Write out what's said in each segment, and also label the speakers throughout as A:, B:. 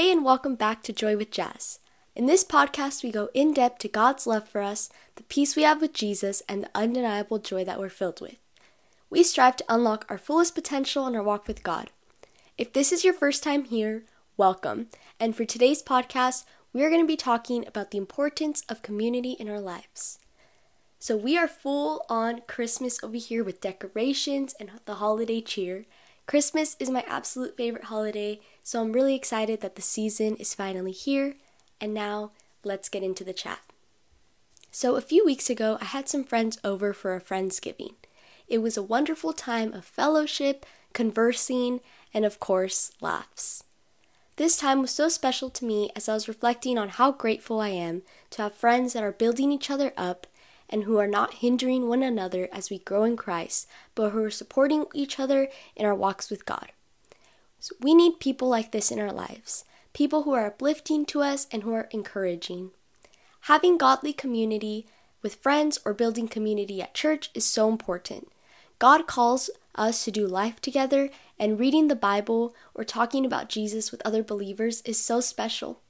A: Hey, and welcome back to Joy with Jazz. In this podcast, we go in depth to God's love for us, the peace we have with Jesus, and the undeniable joy that we're filled with. We strive to unlock our fullest potential in our walk with God. If this is your first time here, welcome. And for today's podcast, we are going to be talking about the importance of community in our lives. So, we are full on Christmas over here with decorations and the holiday cheer. Christmas is my absolute favorite holiday, so I'm really excited that the season is finally here. And now, let's get into the chat. So, a few weeks ago, I had some friends over for a Friendsgiving. It was a wonderful time of fellowship, conversing, and of course, laughs. This time was so special to me as I was reflecting on how grateful I am to have friends that are building each other up and who are not hindering one another as we grow in Christ, but who are supporting each other in our walks with God. So we need people like this in our lives, people who are uplifting to us and who are encouraging. Having godly community with friends or building community at church is so important. God calls us to do life together, and reading the Bible or talking about Jesus with other believers is so special.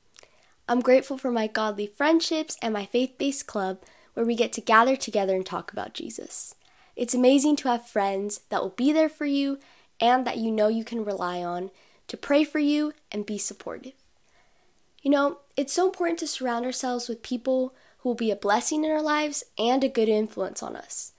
A: I'm grateful for my godly friendships and my faith based club where we get to gather together and talk about Jesus. It's amazing to have friends that will be there for you and that you know you can rely on to pray for you and be supportive. You know, it's so important to surround ourselves with people who will be a blessing in our lives and a good influence on us.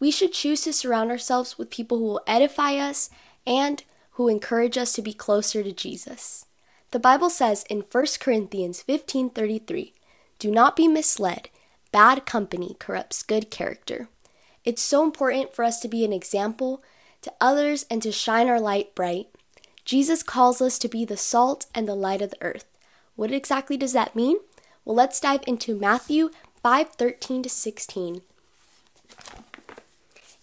A: We should choose to surround ourselves with people who will edify us and who encourage us to be closer to Jesus. The Bible says in 1 Corinthians 15:33, "Do not be misled. Bad company corrupts good character. It's so important for us to be an example to others and to shine our light bright. Jesus calls us to be the salt and the light of the earth. What exactly does that mean? Well, let's dive into Matthew 5:13 to 16.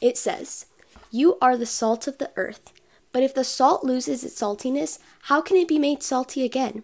A: It says, "You are the salt of the earth, but if the salt loses its saltiness, how can it be made salty again?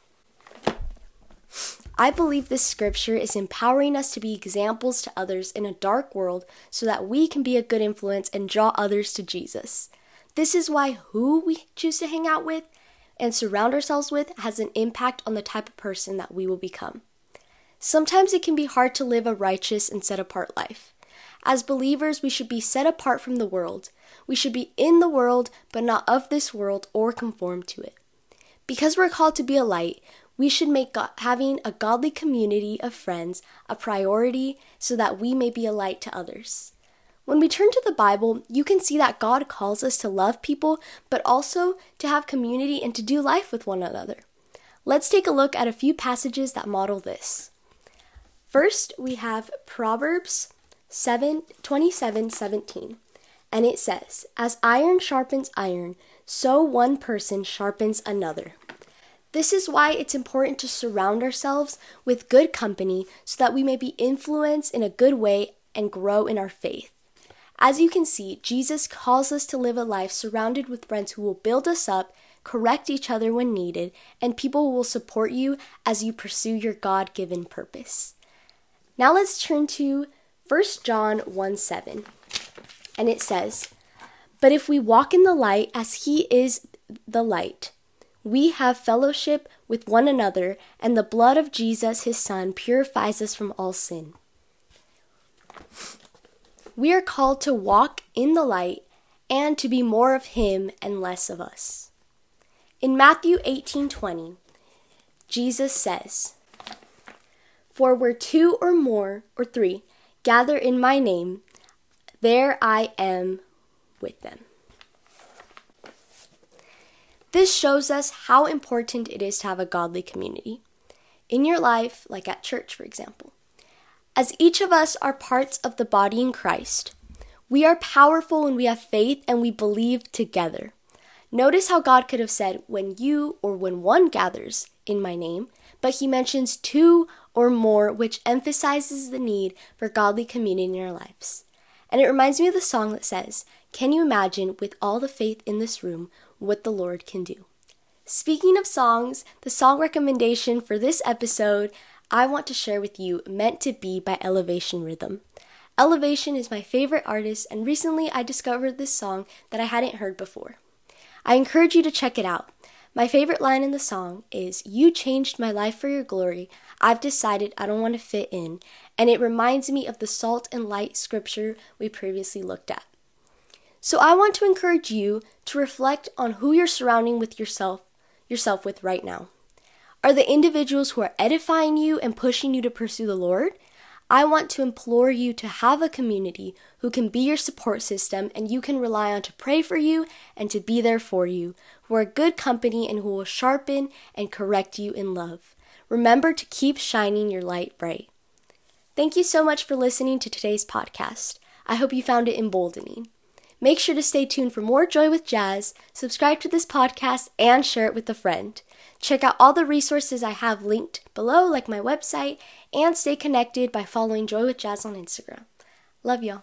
A: I believe this scripture is empowering us to be examples to others in a dark world so that we can be a good influence and draw others to Jesus. This is why who we choose to hang out with and surround ourselves with has an impact on the type of person that we will become. Sometimes it can be hard to live a righteous and set apart life. As believers, we should be set apart from the world. We should be in the world, but not of this world or conform to it. Because we're called to be a light, we should make God, having a godly community of friends a priority so that we may be a light to others. When we turn to the Bible, you can see that God calls us to love people, but also to have community and to do life with one another. Let's take a look at a few passages that model this. First, we have Proverbs 7 27 17. And it says, As iron sharpens iron, so one person sharpens another. This is why it's important to surround ourselves with good company so that we may be influenced in a good way and grow in our faith. As you can see, Jesus calls us to live a life surrounded with friends who will build us up, correct each other when needed, and people who will support you as you pursue your God given purpose. Now let's turn to 1 John 1 7. And it says, But if we walk in the light as he is the light, we have fellowship with one another, and the blood of Jesus, his Son, purifies us from all sin. We are called to walk in the light and to be more of him and less of us. In Matthew 18:20, Jesus says, "For where two or more or three gather in my name, there I am with them." This shows us how important it is to have a godly community. In your life, like at church, for example. As each of us are parts of the body in Christ, we are powerful when we have faith and we believe together. Notice how God could have said, when you or when one gathers in my name, but he mentions two or more, which emphasizes the need for godly community in our lives. and it reminds me of the song that says, Can you imagine, with all the faith in this room, what the Lord can do? Speaking of songs, the song recommendation for this episode I want to share with you Meant to Be by Elevation Rhythm. Elevation is my favorite artist, and recently I discovered this song that I hadn't heard before. I encourage you to check it out. My favorite line in the song is, You changed my life for your glory. I've decided I don't want to fit in. And it reminds me of the salt and light scripture we previously looked at. So I want to encourage you to reflect on who you're surrounding with yourself yourself with right now. Are the individuals who are edifying you and pushing you to pursue the Lord? I want to implore you to have a community who can be your support system and you can rely on to pray for you and to be there for you, who are good company and who will sharpen and correct you in love. Remember to keep shining your light bright. Thank you so much for listening to today's podcast. I hope you found it emboldening. Make sure to stay tuned for more Joy with Jazz, subscribe to this podcast, and share it with a friend. Check out all the resources I have linked below, like my website, and stay connected by following Joy with Jazz on Instagram. Love y'all.